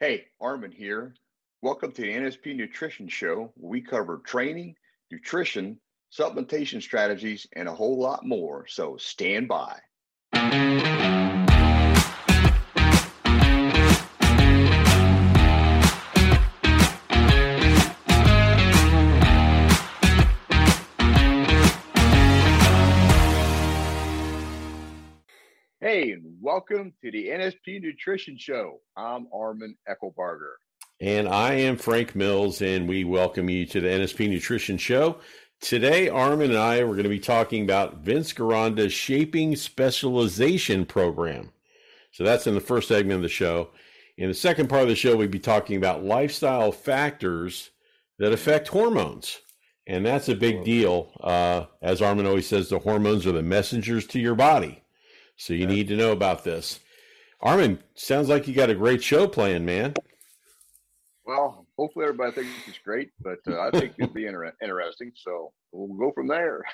Hey, Armin here. Welcome to the NSP Nutrition Show, where we cover training, nutrition, supplementation strategies, and a whole lot more. So stand by. Welcome to the NSP Nutrition Show. I'm Armin Eckelbarger. And I am Frank Mills, and we welcome you to the NSP Nutrition Show. Today, Armin and I are going to be talking about Vince Gironda's Shaping Specialization Program. So that's in the first segment of the show. In the second part of the show, we'll be talking about lifestyle factors that affect hormones. And that's a big deal. Uh, as Armin always says, the hormones are the messengers to your body. So you yeah. need to know about this. Armin, sounds like you got a great show planned, man. Well, hopefully everybody thinks it's great, but uh, I think it'll be inter- interesting. So we'll go from there.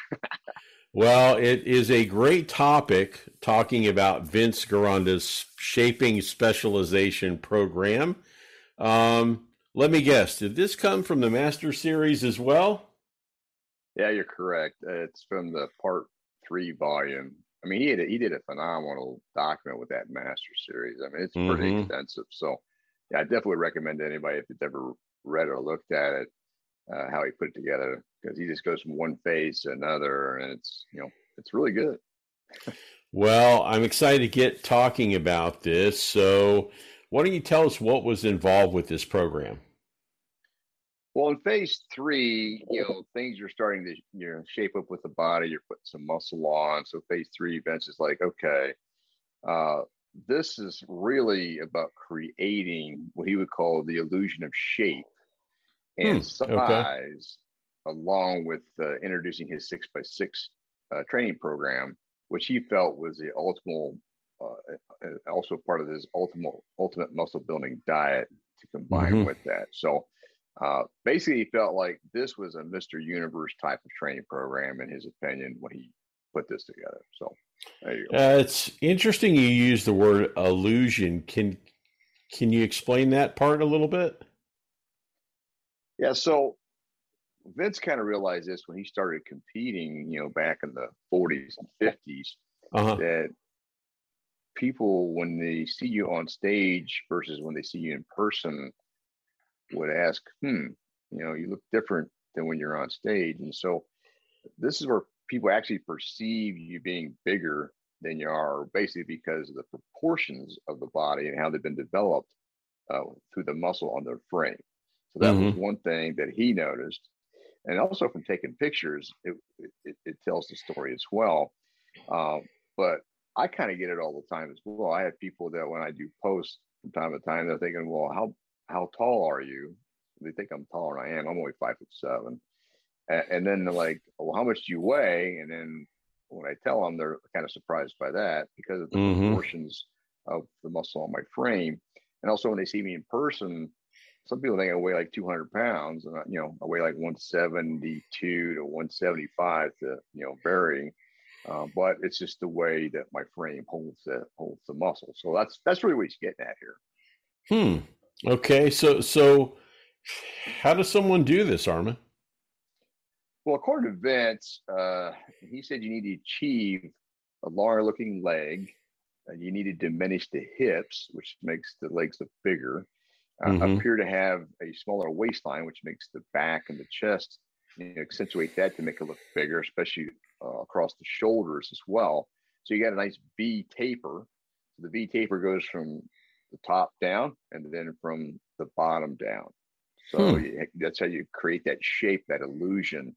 well, it is a great topic talking about Vince Gironda's Shaping Specialization Program. Um, let me guess, did this come from the Master Series as well? Yeah, you're correct. It's from the part three volume I mean, he had a, he did a phenomenal document with that master series. I mean, it's pretty mm-hmm. extensive. So, yeah, I definitely recommend to anybody if it's ever read or looked at it, uh, how he put it together because he just goes from one phase to another, and it's you know it's really good. well, I'm excited to get talking about this. So, why don't you tell us what was involved with this program? Well, in phase three, you know, things are starting to you know shape up with the body. You're putting some muscle on. So phase three events is like, okay, uh, this is really about creating what he would call the illusion of shape and hmm, size, okay. along with uh, introducing his six by six uh, training program, which he felt was the ultimate, uh, uh, also part of his ultimate ultimate muscle building diet to combine mm-hmm. with that. So uh, basically, he felt like this was a Mr. Universe type of training program, in his opinion, when he put this together. So, there you go. Uh, it's interesting you use the word illusion. Can can you explain that part a little bit? Yeah. So Vince kind of realized this when he started competing, you know, back in the 40s and 50s, uh-huh. that people, when they see you on stage versus when they see you in person, would ask, hmm, you know, you look different than when you're on stage. And so this is where people actually perceive you being bigger than you are, basically because of the proportions of the body and how they've been developed uh, through the muscle on their frame. So that mm-hmm. was one thing that he noticed. And also from taking pictures, it, it, it tells the story as well. Um, but I kind of get it all the time as well. I have people that when I do posts from time to time, they're thinking, well, how how tall are you? They think I'm taller than I am. I'm only five foot seven. And, and then they're like, well, how much do you weigh? And then when I tell them, they're kind of surprised by that because of the mm-hmm. proportions of the muscle on my frame. And also when they see me in person, some people think I weigh like 200 pounds, and I, you know I weigh like 172 to 175 to you know varying. Uh, but it's just the way that my frame holds the holds the muscle. So that's that's really what he's getting at here. Hmm. Okay, so so how does someone do this, Armin? Well, according to Vince, uh, he said you need to achieve a longer looking leg. and you need to diminish the hips, which makes the legs look bigger. Uh, mm-hmm. Appear to have a smaller waistline, which makes the back and the chest you know, accentuate that to make it look bigger, especially uh, across the shoulders as well. So you got a nice V taper. So the V taper goes from the top down and then from the bottom down. So hmm. you, that's how you create that shape, that illusion,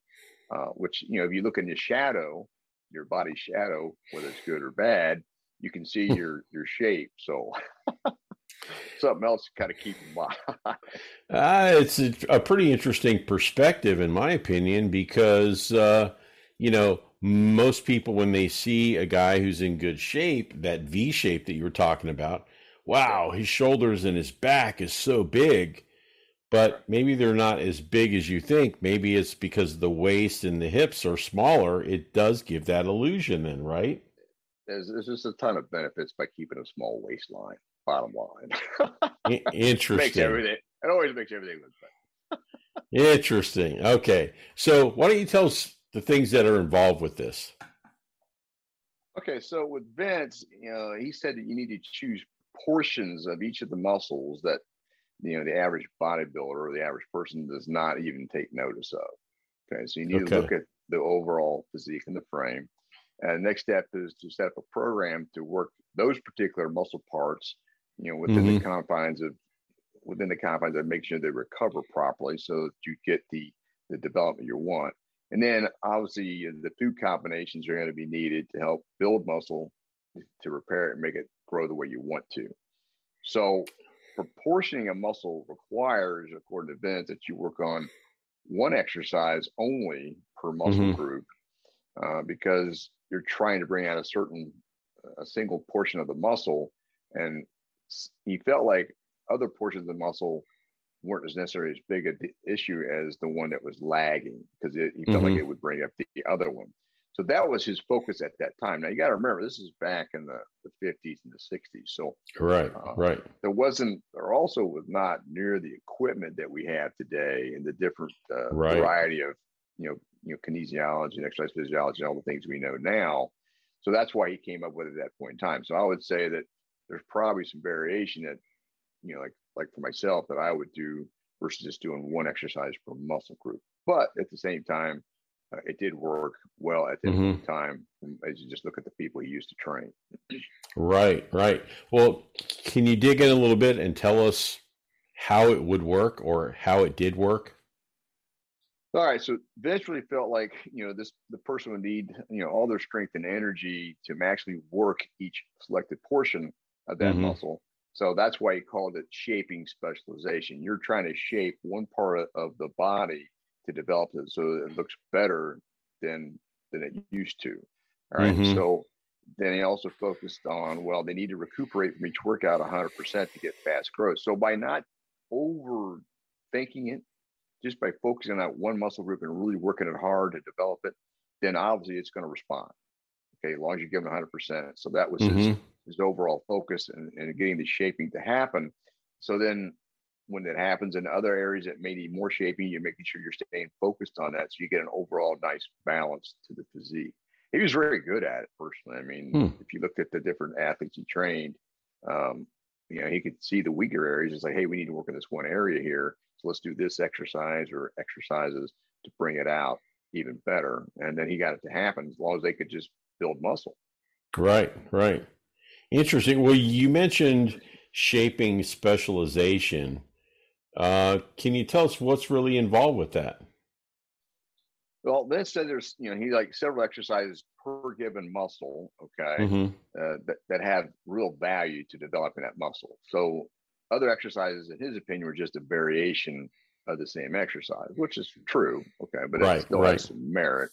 uh, which, you know, if you look in your shadow, your body shadow, whether it's good or bad, you can see hmm. your, your shape. So something else to kind of keep in mind. uh, it's a, a, pretty interesting perspective, in my opinion, because, uh, you know, most people, when they see a guy who's in good shape, that V shape that you were talking about, wow, his shoulders and his back is so big. But maybe they're not as big as you think. Maybe it's because the waist and the hips are smaller. It does give that illusion, then, right? There's, there's just a ton of benefits by keeping a small waistline. Bottom line. Interesting. makes everything. It always makes everything look better. Interesting. Okay, so why don't you tell us the things that are involved with this? Okay, so with Vince, you know, he said that you need to choose portions of each of the muscles that you know the average bodybuilder or the average person does not even take notice of. Okay, so you need okay. to look at the overall physique and the frame. And next step is to set up a program to work those particular muscle parts, you know, within mm-hmm. the confines of within the confines of make sure they recover properly so that you get the the development you want. And then obviously the food combinations are going to be needed to help build muscle to repair it and make it grow the way you want to. So proportioning a muscle requires, according to Vince, that you work on one exercise only per muscle mm-hmm. group uh, because you're trying to bring out a certain a single portion of the muscle and he felt like other portions of the muscle weren't as necessarily as big an issue as the one that was lagging because he felt mm-hmm. like it would bring up the other one so that was his focus at that time now you got to remember this is back in the, the 50s and the 60s so right uh, right there wasn't there also was not near the equipment that we have today and the different uh, right. variety of you know you know kinesiology and exercise physiology and all the things we know now. So that's why he came up with it at that point in time. So I would say that there's probably some variation that you know like like for myself that I would do versus just doing one exercise per muscle group. But at the same time, uh, it did work well at the mm-hmm. time as you just look at the people he used to train. right, right. Well, can you dig in a little bit and tell us how it would work or how it did work? All right. So really felt like, you know, this the person would need, you know, all their strength and energy to actually work each selected portion of that mm-hmm. muscle. So that's why he called it shaping specialization. You're trying to shape one part of the body to develop it so it looks better than than it used to. All right? mm-hmm. So then he also focused on, well, they need to recuperate from each workout 100% to get fast growth. So by not overthinking it just by focusing on that one muscle group and really working it hard to develop it, then obviously it's going to respond. Okay, as long as you give them 100%. So that was mm-hmm. his, his overall focus and, and getting the shaping to happen. So then when it happens in other areas that may need more shaping, you're making sure you're staying focused on that so you get an overall nice balance to the physique. He was very good at it personally. I mean, hmm. if you looked at the different athletes he trained, um, you know, he could see the weaker areas. It's like, hey, we need to work in this one area here. So let's do this exercise or exercises to bring it out even better. And then he got it to happen as long as they could just build muscle. Right, right. Interesting. Well, you mentioned shaping specialization. Uh, can you tell us what's really involved with that? Well, then said there's, you know, he like several exercises per given muscle, okay, mm-hmm. uh, that, that have real value to developing that muscle. So other exercises, in his opinion, were just a variation of the same exercise, which is true. Okay, but right, it still right. has some merit.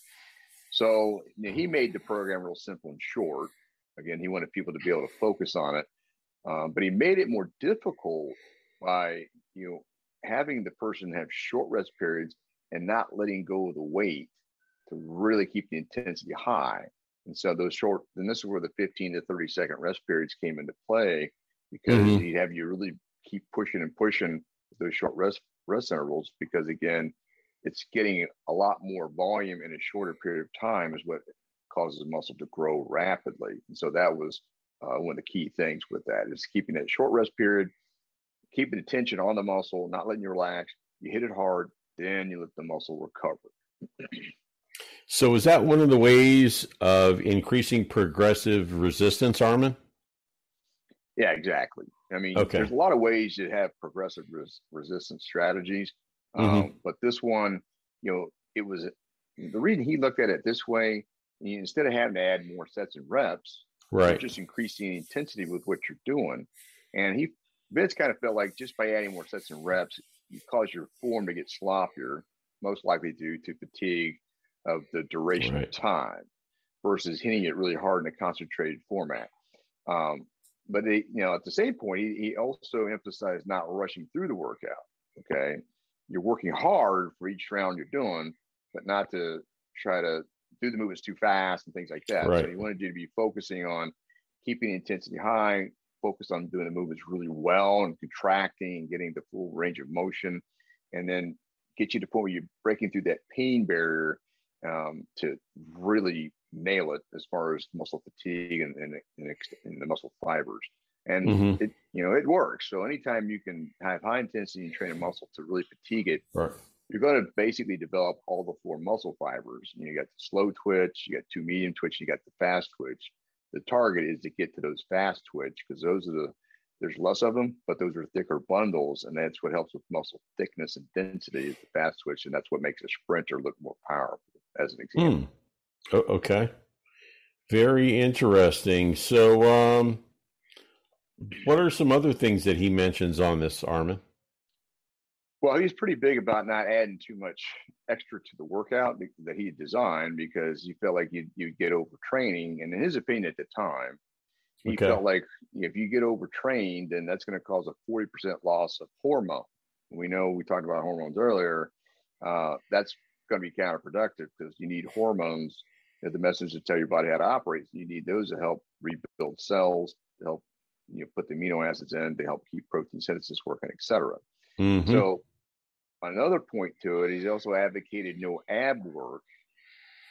So you know, he made the program real simple and short. Again, he wanted people to be able to focus on it, um, but he made it more difficult by you know having the person have short rest periods and not letting go of the weight to really keep the intensity high. And so those short, and this is where the 15 to 30 second rest periods came into play because mm-hmm. he'd have you really keep pushing and pushing those short rest rest intervals because again, it's getting a lot more volume in a shorter period of time is what causes the muscle to grow rapidly. And so that was uh, one of the key things with that is keeping that short rest period, keeping the tension on the muscle, not letting you relax. You hit it hard, then you let the muscle recover. so is that one of the ways of increasing progressive resistance, Armin? Yeah, exactly. I mean, okay. there's a lot of ways to have progressive res- resistance strategies, mm-hmm. um, but this one, you know, it was the reason he looked at it this way. Instead of having to add more sets and reps, right, just increasing the intensity with what you're doing, and he Vince kind of felt like just by adding more sets and reps, you cause your form to get sloppier, most likely due to fatigue of the duration right. of time, versus hitting it really hard in a concentrated format. Um, but they, you know, at the same point, he, he also emphasized not rushing through the workout. Okay, you're working hard for each round you're doing, but not to try to do the movements too fast and things like that. Right. So he wanted you to be focusing on keeping intensity high, focus on doing the movements really well and contracting and getting the full range of motion, and then get you to the point where you're breaking through that pain barrier um, to really nail it as far as muscle fatigue and, and, and the muscle fibers. And mm-hmm. it, you know, it works. So anytime you can have high intensity and train a muscle to really fatigue it, right. you're going to basically develop all the four muscle fibers. You, know, you got the slow twitch, you got two medium twitch, you got the fast twitch. The target is to get to those fast twitch because those are the there's less of them, but those are thicker bundles, and that's what helps with muscle thickness and density is the fast twitch, and that's what makes a sprinter look more powerful, as an example. Hmm. okay, very interesting. So, um, what are some other things that he mentions on this, Armin? Well, he's pretty big about not adding too much extra to the workout that he designed because he felt like you'd, you'd get overtraining. And in his opinion at the time, he okay. felt like if you get overtrained, then that's going to cause a 40% loss of hormone. We know we talked about hormones earlier. Uh, that's going to be counterproductive because you need hormones that the message to tell your body how to operate. You need those to help rebuild cells, to help you know, put the amino acids in, to help keep protein synthesis working, etc. Mm-hmm. So another point to it, he's also advocated no ab work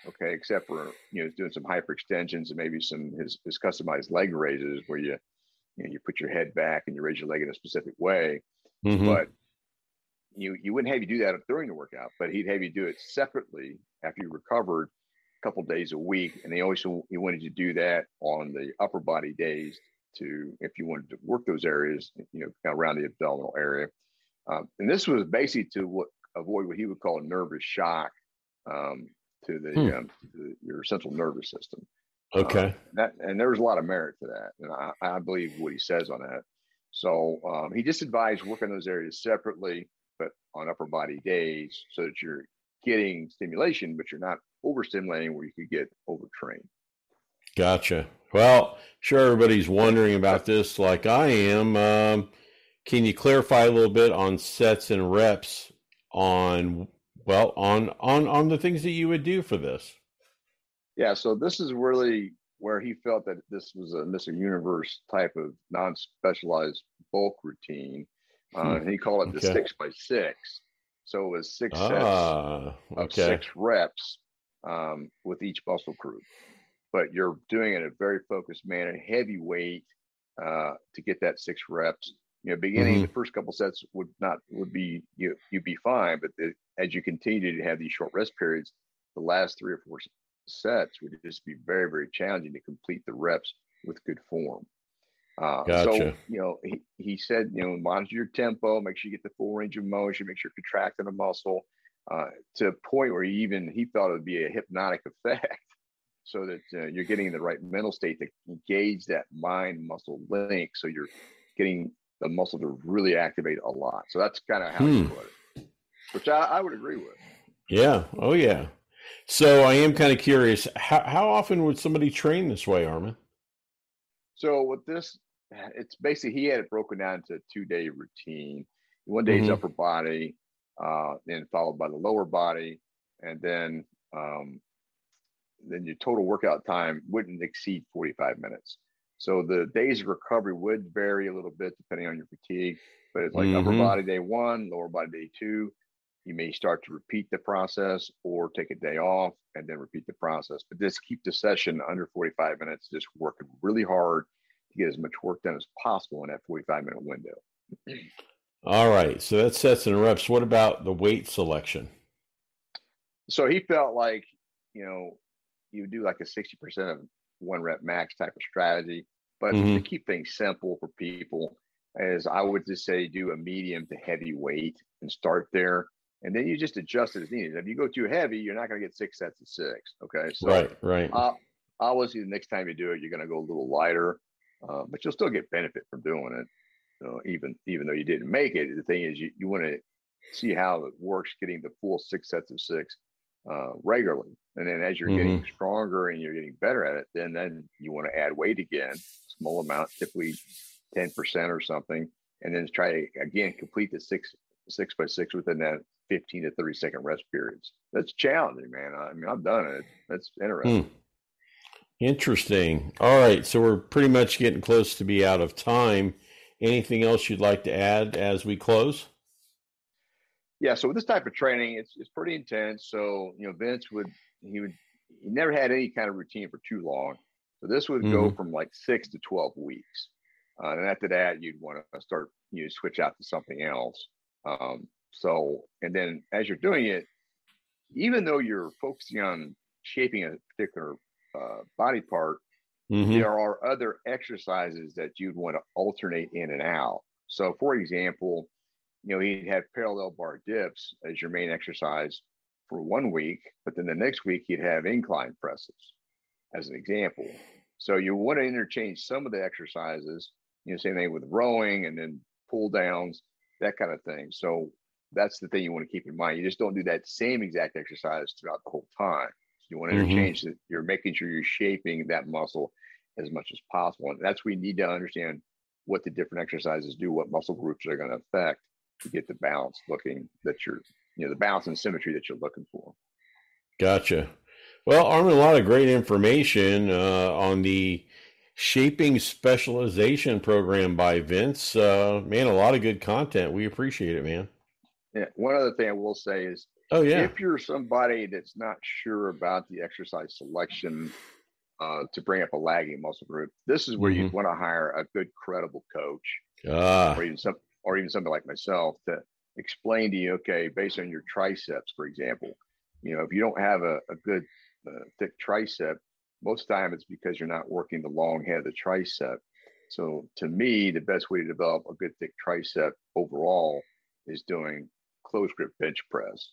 Okay, except for you know doing some hyperextensions and maybe some his, his customized leg raises where you you know you put your head back and you raise your leg in a specific way. Mm-hmm. But you you wouldn't have you do that during the workout, but he'd have you do it separately after you recovered a couple days a week. And he always he wanted you to do that on the upper body days to if you wanted to work those areas, you know, around the abdominal area. Um, and this was basically to what, avoid what he would call a nervous shock. Um, to the, hmm. um, to your central nervous system. Okay. Um, that and there's a lot of merit to that, and I, I believe what he says on that. So um, he just advised working those areas separately, but on upper body days, so that you're getting stimulation, but you're not overstimulating where you could get overtrained. Gotcha. Well, sure, everybody's wondering about this, like I am. Can you clarify a little bit on sets and reps on well on on on the things that you would do for this yeah so this is really where he felt that this was a mr universe type of non-specialized bulk routine uh, hmm. he called it the okay. six by six so it was six ah, sets of okay. six reps um, with each muscle group but you're doing it in a very focused manner heavy weight uh, to get that six reps you know, beginning mm-hmm. the first couple sets would not would be you you'd be fine, but the, as you continue to have these short rest periods, the last three or four sets would just be very very challenging to complete the reps with good form. Uh, gotcha. So you know, he, he said you know monitor your tempo, make sure you get the full range of motion, make sure you're contracting a muscle uh, to a point where he even he thought it would be a hypnotic effect. So that uh, you're getting in the right mental state to engage that mind muscle link. So you're getting the muscle to really activate a lot. So that's kind of how hmm. you put it, which I, I, would agree with. Yeah. Oh, yeah. So I am kind of curious. How, how often would somebody train this way, Armin? So with this, it's basically he had it broken down into a two day routine. One day mm-hmm. is upper body, uh, then followed by the lower body, and then um, then your total workout time wouldn't exceed 45 minutes. So the days of recovery would vary a little bit depending on your fatigue, but it's like mm-hmm. upper body day one, lower body day two. You may start to repeat the process or take a day off and then repeat the process. But just keep the session under 45 minutes, just working really hard to get as much work done as possible in that 45 minute window. All right. So that sets and reps. What about the weight selection? So he felt like, you know, you do like a 60% of one rep max type of strategy. But mm-hmm. to keep things simple for people, as I would just say, do a medium to heavy weight and start there. And then you just adjust as needed. If you go too heavy, you're not going to get six sets of six. Okay. So, right, right. Uh, obviously, the next time you do it, you're going to go a little lighter, uh, but you'll still get benefit from doing it. Uh, even even though you didn't make it, the thing is, you, you want to see how it works getting the full six sets of six uh, regularly. And then as you're mm-hmm. getting stronger and you're getting better at it, then then you want to add weight again, small amount, typically 10% or something, and then try to again complete the six six by six within that 15 to 30 second rest periods. That's challenging, man. I mean, I've done it. That's interesting. Mm. Interesting. All right, so we're pretty much getting close to be out of time. Anything else you'd like to add as we close? Yeah, so with this type of training, it's it's pretty intense. So you know, Vince would he would he never had any kind of routine for too long. So this would mm-hmm. go from like six to twelve weeks, uh, and after that, you'd want to start you know, switch out to something else. Um, so and then as you're doing it, even though you're focusing on shaping a particular uh, body part, mm-hmm. there are other exercises that you'd want to alternate in and out. So, for example, you know, he'd have parallel bar dips as your main exercise for one week, but then the next week he'd have incline presses as an example. So you want to interchange some of the exercises, you know, same thing with rowing and then pull downs, that kind of thing. So that's the thing you want to keep in mind. You just don't do that same exact exercise throughout the whole time. So you want to mm-hmm. interchange that you're making sure you're shaping that muscle as much as possible. And that's we need to understand what the different exercises do, what muscle groups are going to affect to get the balance looking that you're, you know, the balance and symmetry that you're looking for. Gotcha. Well, Armin, a lot of great information uh, on the shaping specialization program by Vince. Uh, man, a lot of good content. We appreciate it, man. Yeah. One other thing I will say is, oh yeah, if you're somebody that's not sure about the exercise selection uh, to bring up a lagging muscle group, this is where mm-hmm. you want to hire a good, credible coach, ah. or even some, or even somebody like myself to explain to you, okay, based on your triceps, for example, you know, if you don't have a, a good uh, thick tricep, most time it's because you're not working the long head of the tricep. So to me, the best way to develop a good thick tricep overall is doing close grip bench press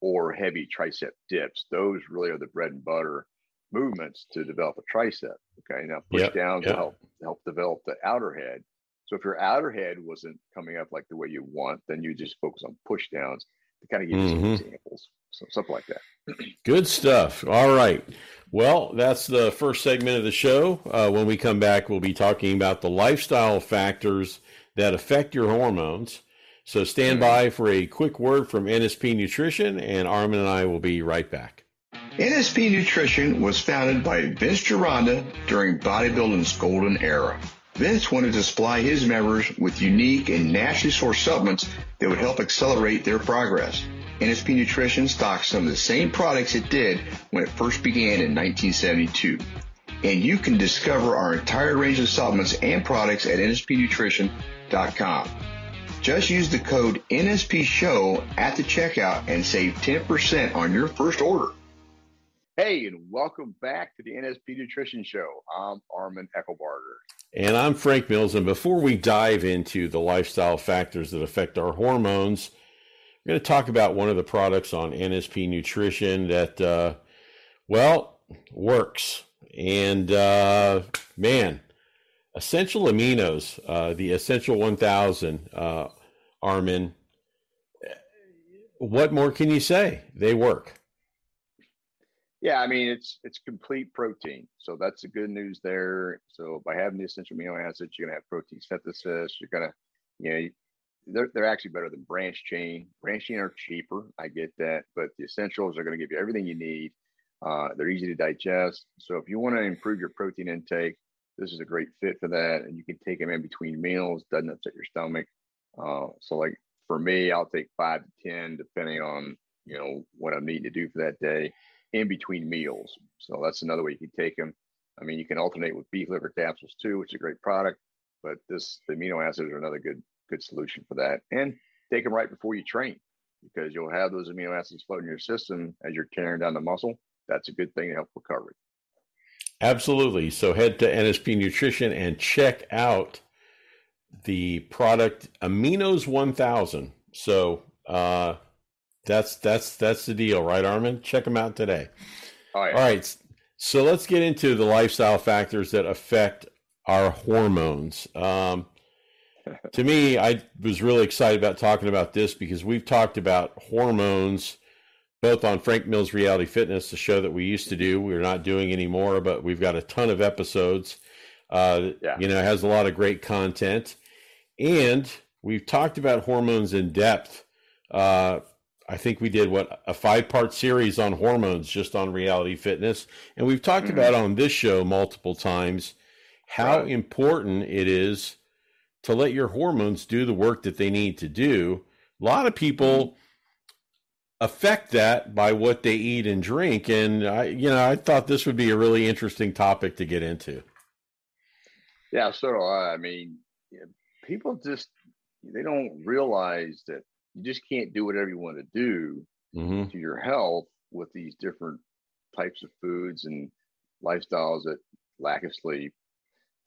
or heavy tricep dips. Those really are the bread and butter movements to develop a tricep. Okay. Now push yep, down yep. to help help develop the outer head. So if your outer head wasn't coming up like the way you want, then you just focus on push downs to kind of give mm-hmm. you some examples. So something like that. Good stuff. All right. Well, that's the first segment of the show. Uh, when we come back, we'll be talking about the lifestyle factors that affect your hormones. So stand by for a quick word from NSP Nutrition, and Armin and I will be right back. NSP Nutrition was founded by Vince Gironda during bodybuilding's golden era. Vince wanted to supply his members with unique and naturally sourced supplements that would help accelerate their progress. NSP Nutrition stocks some of the same products it did when it first began in 1972. And you can discover our entire range of supplements and products at nspnutrition.com. Just use the code NSP Show at the checkout and save 10% on your first order. Hey, and welcome back to the NSP Nutrition Show. I'm Armin Eckelbarger. And I'm Frank Mills. And before we dive into the lifestyle factors that affect our hormones, we're going to talk about one of the products on NSP Nutrition that, uh, well, works. And uh, man, Essential aminos, uh, the Essential 1000, uh, Armin. What more can you say? They work. Yeah, I mean it's it's complete protein, so that's the good news there. So by having the essential amino acids, you're gonna have protein synthesis. You're gonna, you know, they're they're actually better than branch chain. Branch chain are cheaper, I get that, but the essentials are gonna give you everything you need. Uh, they're easy to digest. So if you want to improve your protein intake, this is a great fit for that. And you can take them in between meals, doesn't upset your stomach. Uh, so like for me, I'll take five to 10, depending on, you know, what I'm needing to do for that day in between meals. So that's another way you can take them. I mean, you can alternate with beef liver capsules too, which is a great product, but this, the amino acids are another good, good solution for that. And take them right before you train because you'll have those amino acids floating in your system as you're tearing down the muscle. That's a good thing to help recovery. Absolutely. So head to NSP Nutrition and check out the product Aminos 1000. So uh, that's that's that's the deal, right, Armin? Check them out today. All right. All right. So let's get into the lifestyle factors that affect our hormones. Um, to me, I was really excited about talking about this because we've talked about hormones both on Frank Mills Reality Fitness, the show that we used to do. We're not doing anymore, but we've got a ton of episodes. Uh, yeah. You know, it has a lot of great content. And we've talked about hormones in depth. Uh, I think we did what a five part series on hormones just on reality fitness. And we've talked mm-hmm. about on this show multiple times how right. important it is to let your hormones do the work that they need to do. A lot of people mm-hmm. affect that by what they eat and drink. And I, you know, I thought this would be a really interesting topic to get into. Yeah, so do I. I mean, people just they don't realize that you just can't do whatever you want to do mm-hmm. to your health with these different types of foods and lifestyles that lack of sleep.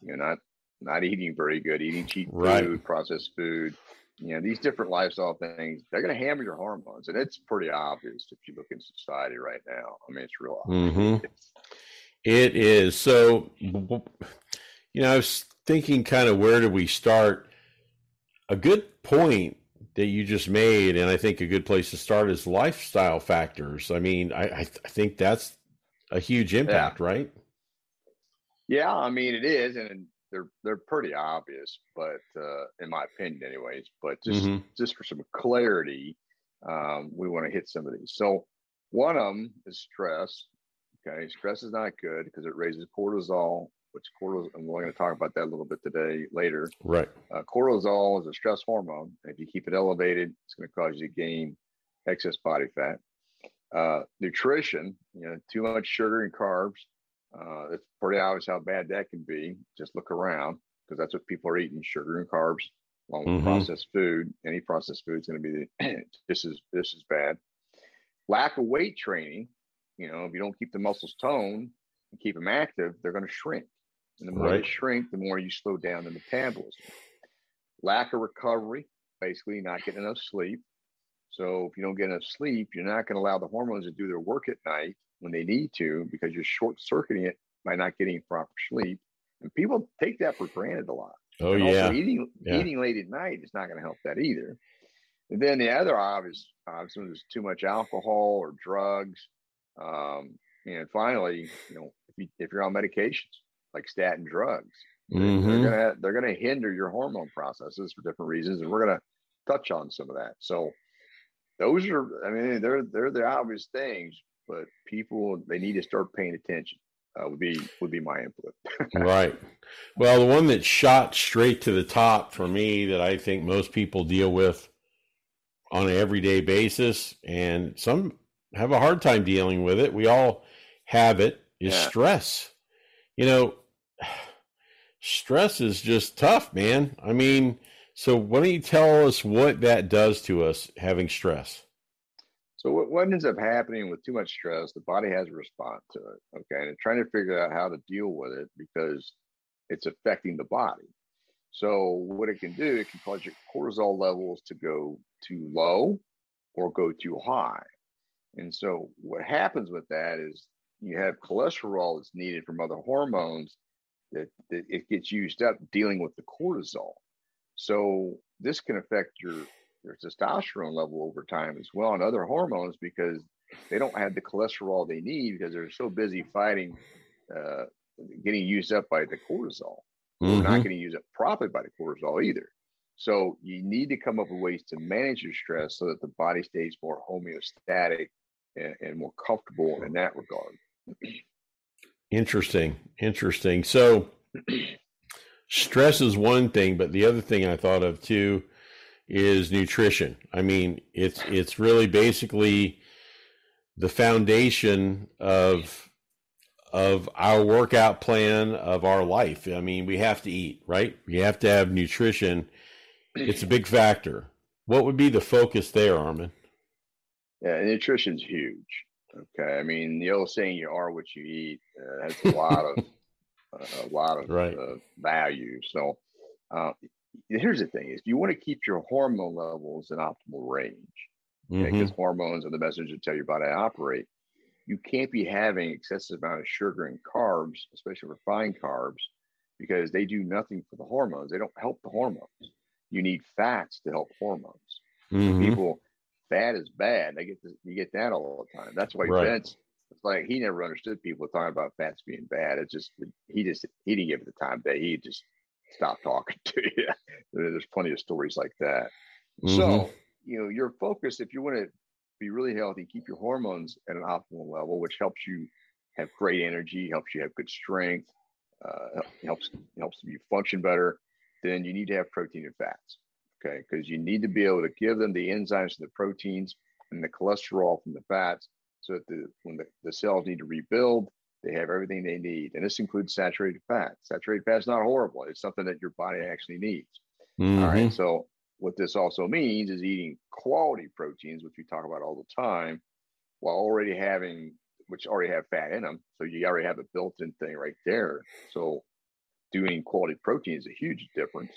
You're not not eating very good, eating cheap right. food, processed food. You know, these different lifestyle things, they're going to hammer your hormones. And it's pretty obvious if you look in society right now. I mean, it's real mm-hmm. It is. So, you know, I was thinking kind of where do we start? A good point that you just made, and I think a good place to start is lifestyle factors. I mean, I, I, I think that's a huge impact, yeah. right? Yeah, I mean it is, and they're they're pretty obvious, but uh, in my opinion, anyways. But just mm-hmm. just for some clarity, um, we want to hit some of these. So one of them is stress. Okay, stress is not good because it raises cortisol, which cortisol, and we're going to talk about that a little bit today later. Right. Uh, cortisol is a stress hormone. If you keep it elevated, it's going to cause you to gain excess body fat. Uh, nutrition, you know, too much sugar and carbs. Uh, it's pretty obvious how bad that can be. Just look around because that's what people are eating: sugar and carbs, along with mm-hmm. processed food. Any processed food is going to be the, this is this is bad. Lack of weight training. You know, if you don't keep the muscles toned and keep them active, they're going to shrink. And the more right. they shrink, the more you slow down the metabolism. Lack of recovery, basically not getting enough sleep. So if you don't get enough sleep, you're not going to allow the hormones to do their work at night when they need to because you're short circuiting it by not getting proper sleep. And people take that for granted a lot. Oh and yeah. eating yeah. eating late at night is not going to help that either. And then the other obvious obviously is too much alcohol or drugs. Um, and finally, you know, if, you, if you're on medications, like statin drugs. Mm-hmm. They're gonna they're gonna hinder your hormone processes for different reasons, and we're gonna touch on some of that. So those are, I mean, they're they're the obvious things, but people they need to start paying attention. Uh, would be would be my input. right. Well, the one that shot straight to the top for me that I think most people deal with on an everyday basis, and some have a hard time dealing with it. We all have it. Is yeah. stress. You know, stress is just tough, man. I mean, so why don't you tell us what that does to us having stress? So what, what ends up happening with too much stress, the body has a response to it. Okay. And trying to figure out how to deal with it because it's affecting the body. So what it can do, it can cause your cortisol levels to go too low or go too high. And so what happens with that is you have cholesterol that's needed from other hormones that, that it gets used up dealing with the cortisol. So this can affect your your testosterone level over time as well and other hormones because they don't have the cholesterol they need because they're so busy fighting uh, getting used up by the cortisol. Mm-hmm. They're not going to use up properly by the cortisol either. So you need to come up with ways to manage your stress so that the body stays more homeostatic and, and more comfortable in that regard. Interesting. Interesting. So stress is one thing, but the other thing I thought of too is nutrition. I mean, it's it's really basically the foundation of of our workout plan of our life. I mean, we have to eat, right? We have to have nutrition. It's a big factor. What would be the focus there, Armin? Yeah, nutrition's huge. Okay, I mean the old saying "you are what you eat" uh, has a lot of uh, a lot of right. uh, value. So uh, here's the thing: is you want to keep your hormone levels in optimal range, because okay? mm-hmm. hormones are the message that tell your body to operate. You can't be having excessive amount of sugar and carbs, especially refined carbs, because they do nothing for the hormones. They don't help the hormones. You need fats to help hormones. Mm-hmm. People fat is bad. I get this, you get that all the time. That's why right. Vince, it's like he never understood people talking about fats being bad. It's just he just he didn't give it the time day. He just stopped talking to you. There's plenty of stories like that. Mm-hmm. So you know your focus if you want to be really healthy, keep your hormones at an optimal level, which helps you have great energy, helps you have good strength, uh, helps helps you function better, then you need to have protein and fats. Okay, because you need to be able to give them the enzymes and the proteins and the cholesterol from the fats, so that the when the, the cells need to rebuild, they have everything they need. And this includes saturated fat. Saturated fat is not horrible. It's something that your body actually needs. Mm-hmm. All right. Mm-hmm. So what this also means is eating quality proteins, which we talk about all the time, while already having which already have fat in them. So you already have a built-in thing right there. So doing quality protein is a huge difference.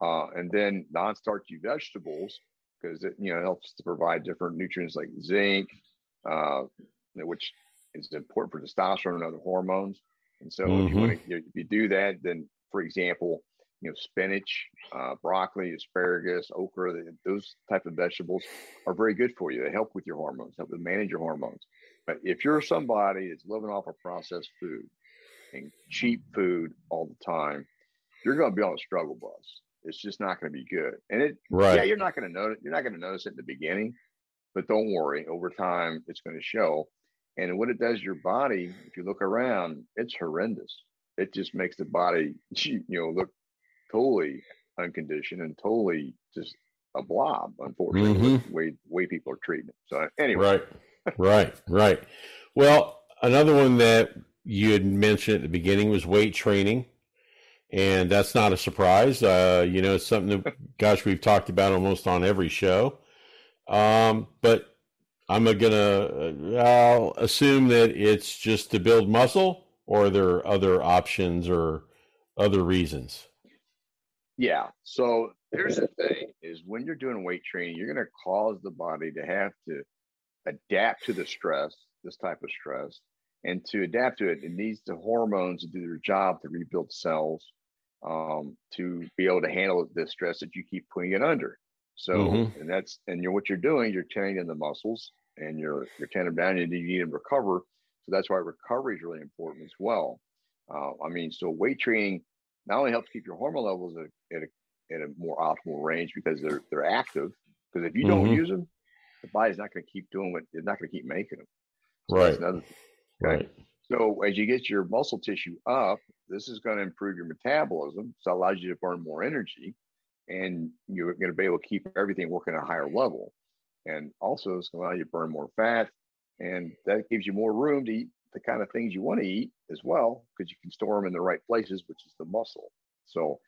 Uh, and then non-starchy vegetables, because it you know helps to provide different nutrients like zinc, uh, which is important for testosterone and other hormones. And so mm-hmm. if, you want to, if you do that, then for example, you know, spinach, uh, broccoli, asparagus, okra, those type of vegetables are very good for you. They help with your hormones, help to manage your hormones. But if you're somebody that's living off of processed food and cheap food all the time, you're going to be on a struggle bus. It's just not going to be good. And it, right. yeah, you're not going to notice. You're not going to notice it in the beginning, but don't worry. Over time, it's going to show. And what it does your body, if you look around, it's horrendous. It just makes the body, you know, look totally unconditioned and totally just a blob, unfortunately, mm-hmm. the way way people are treating it. So anyway. Right. right, right. Well, another one that you had mentioned at the beginning was weight training. And that's not a surprise. Uh, you know, it's something that, gosh, we've talked about almost on every show. Um, but I'm gonna, I'll assume that it's just to build muscle, or are there other options or other reasons? Yeah. So here's the thing: is when you're doing weight training, you're going to cause the body to have to adapt to the stress, this type of stress, and to adapt to it, it needs the hormones to do their job to rebuild cells, um, to be able to handle the stress that you keep putting it under. So, mm-hmm. and that's and you're what you're doing, you're tearing in the muscles and you're you're tearing them down, and you need to recover. So that's why recovery is really important as well. Uh, I mean, so weight training not only helps keep your hormone levels at, at, a, at a more optimal range because they're they're active. Because if you don't mm-hmm. use them, the body's not going to keep doing what it's not going to keep making them. So right. Another, okay? Right. So as you get your muscle tissue up, this is going to improve your metabolism. So it allows you to burn more energy, and you're going to be able to keep everything working at a higher level. And also, it's going to allow you to burn more fat, and that gives you more room to eat the kind of things you want to eat as well, because you can store them in the right places, which is the muscle. So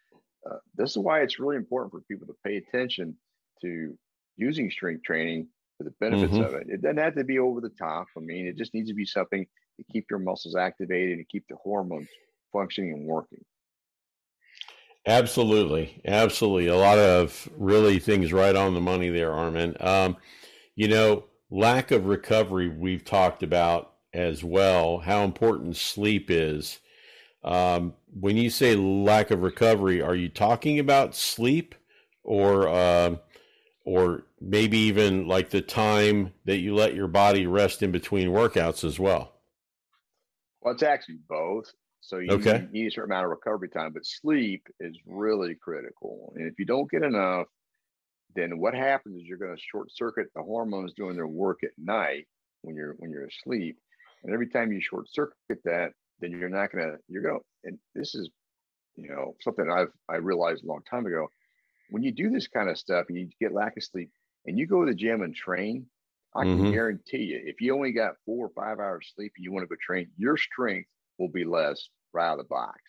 uh, this is why it's really important for people to pay attention to using strength training for the benefits mm-hmm. of it. It doesn't have to be over the top. I mean, it just needs to be something to keep your muscles activated and keep the hormones functioning and working. Absolutely, absolutely. A lot of really things right on the money there, Armin. Um, you know, lack of recovery we've talked about as well. How important sleep is. Um, when you say lack of recovery, are you talking about sleep or uh, or maybe even like the time that you let your body rest in between workouts as well? Well, it's actually both. So you okay. need a certain amount of recovery time, but sleep is really critical. And if you don't get enough, then what happens is you're going to short circuit the hormones doing their work at night when you're when you're asleep. And every time you short circuit that, then you're not going to you're going to and this is you know something I've I realized a long time ago when you do this kind of stuff and you get lack of sleep and you go to the gym and train, I can mm-hmm. guarantee you, if you only got four or five hours sleep and you want to go train, your strength will be less right out of the box.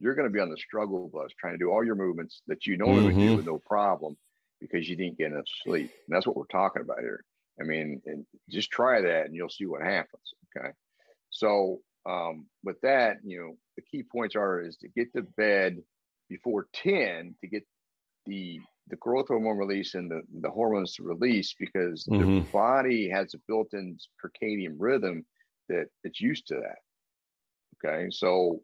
You're going to be on the struggle bus trying to do all your movements that you normally mm-hmm. would do mm-hmm. with no problem because you didn't get enough sleep. And that's what we're talking about here. I mean, just try that and you'll see what happens. Okay. So, um, with that, you know, the key points are is to get to bed before 10 to get the the growth hormone release and the, the hormones to release because mm-hmm. the body has a built-in circadian rhythm that it's used to that. Okay, so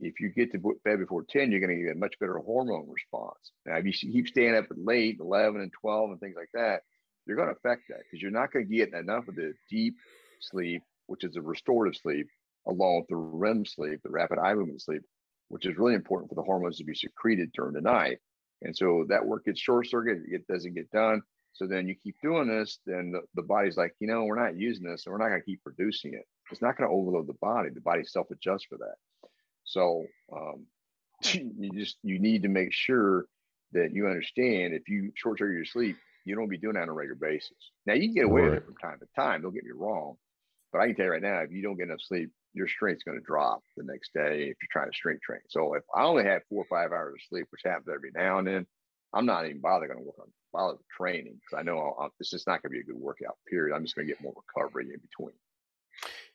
if you get to bed before 10, you're going to get a much better hormone response. Now, if you keep staying up at late, 11 and 12 and things like that, you're going to affect that because you're not going to get enough of the deep sleep, which is a restorative sleep, along with the REM sleep, the rapid eye movement sleep, which is really important for the hormones to be secreted during the night. And so that work gets short circuited, it doesn't get done. So then you keep doing this, then the, the body's like, you know, we're not using this, and we're not going to keep producing it. It's not going to overload the body. The body self adjusts for that. So um, you just you need to make sure that you understand if you short circuit your sleep, you don't be doing that on a regular basis. Now you can get away right. with it from time to time. Don't get me wrong, but I can tell you right now, if you don't get enough sleep, your strength's going to drop the next day if you're trying to strength train. So if I only have four or five hours of sleep, which happens every now and then, I'm not even bothering going to work on bother training because I know I'll, I'll, it's just not going to be a good workout. Period. I'm just going to get more recovery in between.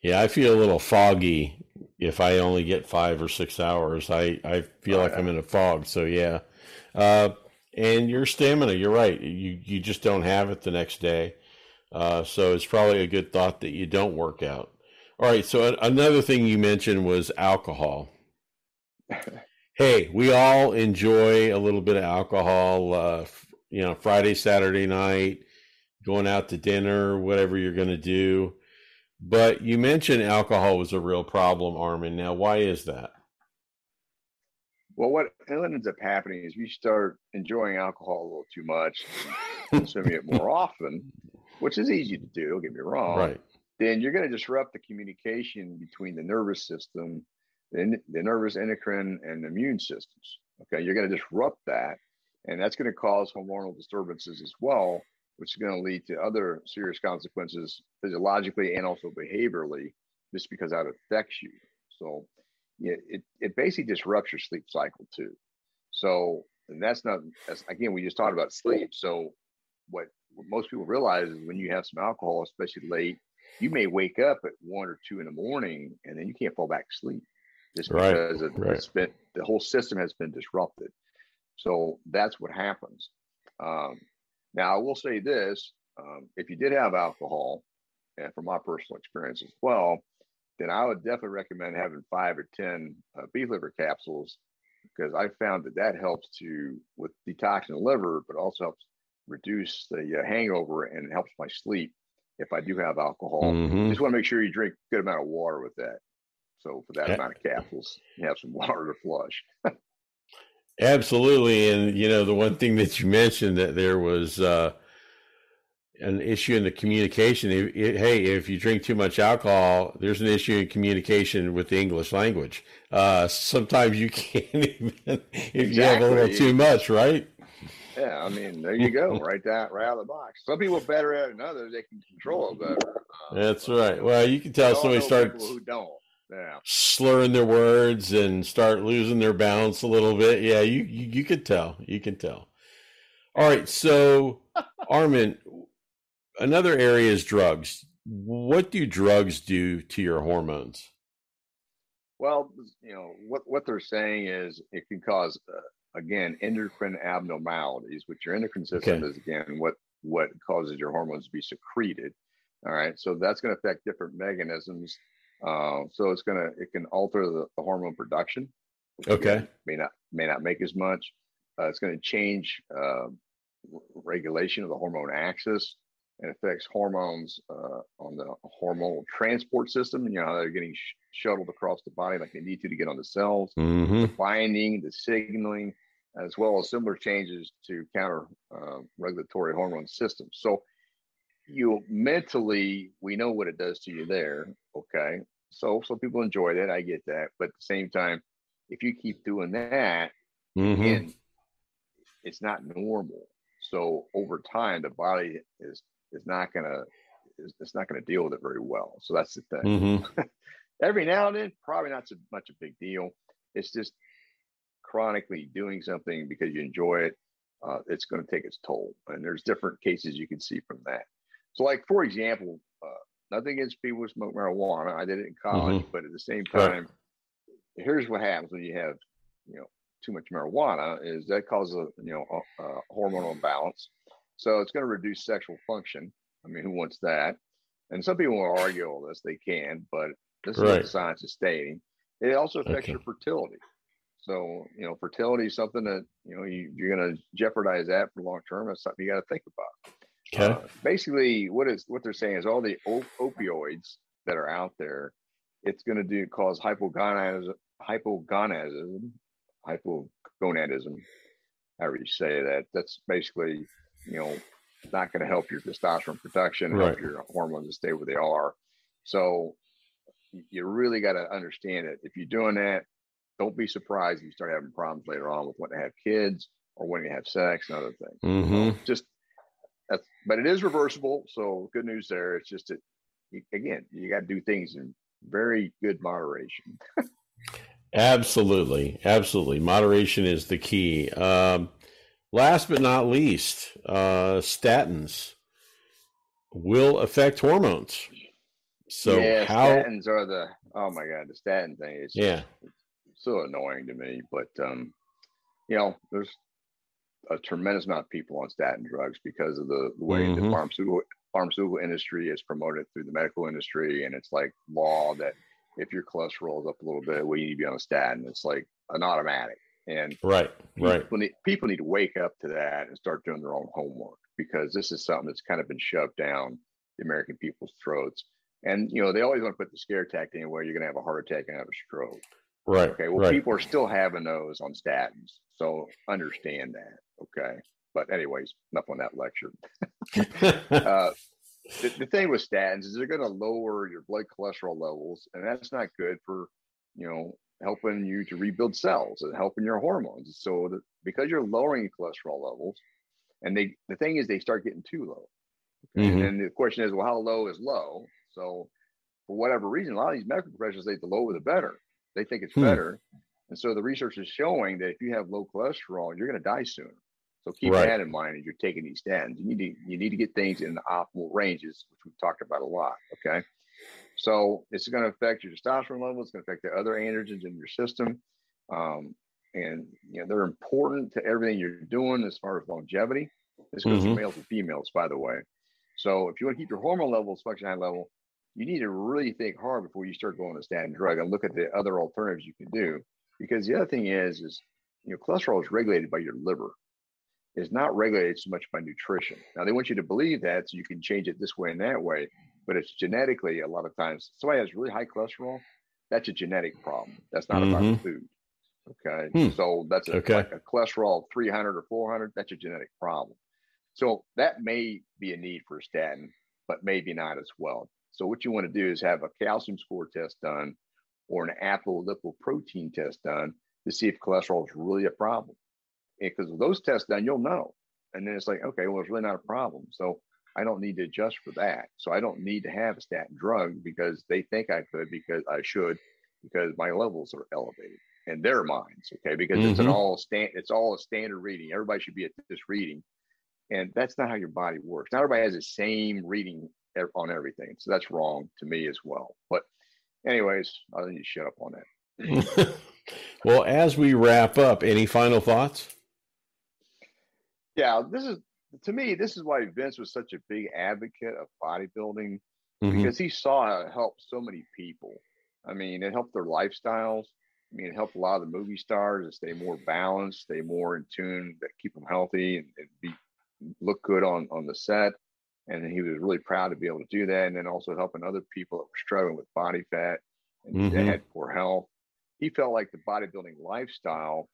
Yeah, I feel a little foggy if I only get five or six hours. I, I feel oh, like yeah. I'm in a fog. So yeah, uh, and your stamina, you're right. You you just don't have it the next day. Uh, so it's probably a good thought that you don't work out. All right. So another thing you mentioned was alcohol. hey, we all enjoy a little bit of alcohol. Uh, you know, Friday, Saturday night, going out to dinner, whatever you're going to do. But you mentioned alcohol was a real problem, Armin. Now, why is that? Well, what ends up happening is you start enjoying alcohol a little too much, consuming it more often, which is easy to do. Don't get me wrong. Right. Then you're going to disrupt the communication between the nervous system, the, the nervous endocrine, and immune systems. Okay, you're going to disrupt that, and that's going to cause hormonal disturbances as well, which is going to lead to other serious consequences physiologically and also behaviorally, just because that affects you. So yeah, it, it basically disrupts your sleep cycle too. So and that's not that's, again, we just talked about sleep. So what, what most people realize is when you have some alcohol, especially late, you may wake up at one or two in the morning and then you can't fall back to sleep just right. because it, right. been, the whole system has been disrupted. So that's what happens. Um, now, I will say this um, if you did have alcohol, and from my personal experience as well, then I would definitely recommend having five or 10 uh, beef liver capsules because I found that that helps to with detoxing the liver, but also helps reduce the uh, hangover and helps my sleep if I do have alcohol. Mm-hmm. Just want to make sure you drink a good amount of water with that. So for that yeah. amount of capsules, you have some water to flush. Absolutely, and you know the one thing that you mentioned that there was uh, an issue in the communication. It, it, hey, if you drink too much alcohol, there's an issue in communication with the English language. Uh, sometimes you can't even if exactly. you have a little too much, right? Yeah, I mean, there you go, right that right out of the box. Some people are better at it than others; they can control it better. Uh, That's right. Well, you can tell somebody starts who don't yeah. slurring their words and start losing their balance a little bit. Yeah, you you, you could tell. You can tell. All right, so Armin, another area is drugs. What do drugs do to your hormones? Well, you know what what they're saying is it can cause uh, again endocrine abnormalities, which your endocrine system okay. is again what what causes your hormones to be secreted. All right, so that's going to affect different mechanisms uh, so it's gonna it can alter the, the hormone production. Okay. May not may not make as much. Uh, it's going to change uh, regulation of the hormone axis and affects hormones uh, on the hormonal transport system. You know, they're getting sh- shuttled across the body like they need to to get on the cells, mm-hmm. the binding, the signaling, as well as similar changes to counter uh, regulatory hormone systems. So you mentally, we know what it does to you there. Okay. So some people enjoy that. I get that. But at the same time, if you keep doing that, mm-hmm. again, it's not normal. So over time, the body is is not gonna it's not gonna deal with it very well. So that's the thing. Mm-hmm. Every now and then, probably not so much a big deal. It's just chronically doing something because you enjoy it. Uh, it's going to take its toll, and there's different cases you can see from that. So, like for example, uh, nothing against people who smoke marijuana. I did it in college, mm-hmm. but at the same time, right. here's what happens when you have, you know, too much marijuana is that causes a you know a, a hormonal imbalance. So it's going to reduce sexual function. I mean, who wants that? And some people will argue all this. They can, but this right. is what the science is stating. It also affects okay. your fertility. So, you know, fertility is something that, you know, you, you're going to jeopardize that for long term. That's something you got to think about. Okay. Uh, basically, what is what they're saying is all the op- opioids that are out there, it's going to do cause hypogonadism, hypogonadism, hypogonadism. However you say that. That's basically, you know, not going to help your testosterone production, right. help your hormones to stay where they are. So you really got to understand it. If you're doing that, don't be surprised if you start having problems later on with when to have kids or when to have sex and other things. Mm-hmm. just that's, but it is reversible. So good news there. It's just that, again, you got to do things in very good moderation. absolutely, absolutely. Moderation is the key. Um, last but not least, uh, statins will affect hormones. So yeah, how statins are the oh my god, the statin thing is yeah so annoying to me. But um, you know, there's a tremendous amount of people on statin drugs because of the, the way mm-hmm. the pharmaceutical pharmaceutical industry is promoted through the medical industry, and it's like law that if your cholesterol is up a little bit, well, you need to be on a statin. It's like an automatic. And right, right. People need, people need to wake up to that and start doing their own homework because this is something that's kind of been shoved down the American people's throats. And you know, they always want to put the scare tactic in where you're going to have a heart attack and have a stroke. Right. Okay. Well, right. people are still having those on statins, so understand that. Okay. But anyways, enough on that lecture. uh, the, the, thing with statins is they're going to lower your blood cholesterol levels, and that's not good for you know helping you to rebuild cells and helping your hormones. So that because you're lowering your cholesterol levels, and they the thing is they start getting too low. Mm-hmm. And the question is, well, how low is low? So for whatever reason, a lot of these medical professionals say the lower the better. They think it's hmm. better. And so the research is showing that if you have low cholesterol, you're going to die sooner. So keep right. that in mind as you're taking these statins. You need to you need to get things in the optimal ranges, which we've talked about a lot. Okay. So it's going to affect your testosterone level. It's going to affect the other androgens in your system. Um, and you know they're important to everything you're doing as far as longevity. This goes mm-hmm. for males and females, by the way. So if you want to keep your hormone levels function high level, you need to really think hard before you start going to statin drug and look at the other alternatives you can do. Because the other thing is, is you know, cholesterol is regulated by your liver. It's not regulated so much by nutrition. Now they want you to believe that so you can change it this way and that way, but it's genetically a lot of times somebody has really high cholesterol, that's a genetic problem. That's not mm-hmm. about food. Okay. Hmm. So that's a, okay. like a cholesterol 300 or 400, that's a genetic problem. So that may be a need for a statin, but maybe not as well. So what you want to do is have a calcium score test done or an apolipoprotein test done to see if cholesterol is really a problem. Because with those tests done, you'll know. And then it's like, okay, well, it's really not a problem. So I don't need to adjust for that. So I don't need to have a statin drug because they think I could, because I should, because my levels are elevated in their minds. Okay. Because mm-hmm. it's an mm-hmm. all stand it's all a standard reading. Everybody should be at this reading. And that's not how your body works. Not everybody has the same reading on everything. So that's wrong to me as well. But, anyways, I need to shut up on that. well, as we wrap up, any final thoughts? Yeah, this is to me. This is why Vince was such a big advocate of bodybuilding mm-hmm. because he saw it help so many people. I mean, it helped their lifestyles. I mean, it helped a lot of the movie stars to stay more balanced, stay more in tune, that keep them healthy and, and be look good on on the set. And he was really proud to be able to do that. And then also helping other people that were struggling with body fat and mm-hmm. had poor health. He felt like the bodybuilding lifestyle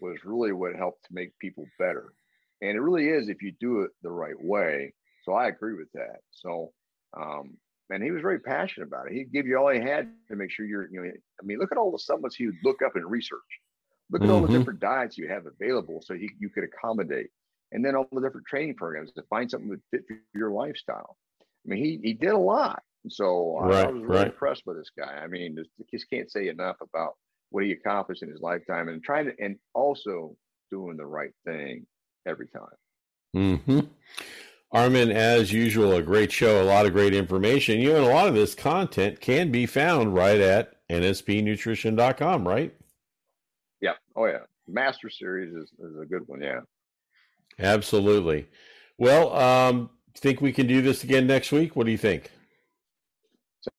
was really what helped to make people better. And it really is if you do it the right way. So I agree with that. So, um, and he was very passionate about it. He'd give you all he had to make sure you're, you know, I mean, look at all the supplements he would look up and research. Look at mm-hmm. all the mm-hmm. different diets you have available so he, you could accommodate and then all the different training programs to find something that fit for your lifestyle. I mean, he he did a lot. So right, I was really right. impressed with this guy. I mean, just, just can't say enough about what he accomplished in his lifetime and trying to, and also doing the right thing every time. Mm-hmm. Armin, as usual, a great show, a lot of great information. You know, and a lot of this content can be found right at nspnutrition.com, right? Yeah. Oh, yeah. Master Series is, is a good one. Yeah. Absolutely. Well, um, think we can do this again next week? What do you think?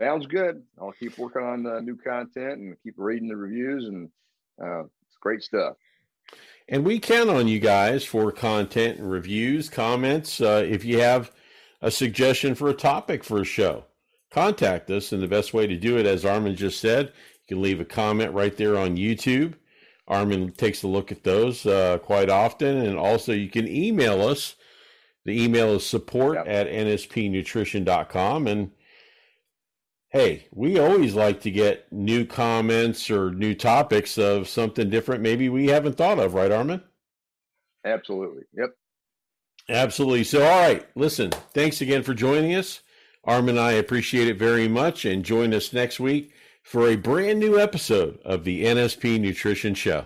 Sounds good. I'll keep working on the new content and keep reading the reviews, and uh, it's great stuff. And we count on you guys for content and reviews, comments. Uh, if you have a suggestion for a topic for a show, contact us. And the best way to do it, as Armin just said, you can leave a comment right there on YouTube. Armin takes a look at those uh, quite often. And also, you can email us The email is support yep. at nspnutrition.com. And hey, we always like to get new comments or new topics of something different maybe we haven't thought of, right, Armin? Absolutely. Yep. Absolutely. So, all right, listen, thanks again for joining us. Armin and I appreciate it very much. And join us next week for a brand new episode of the NSP Nutrition Show.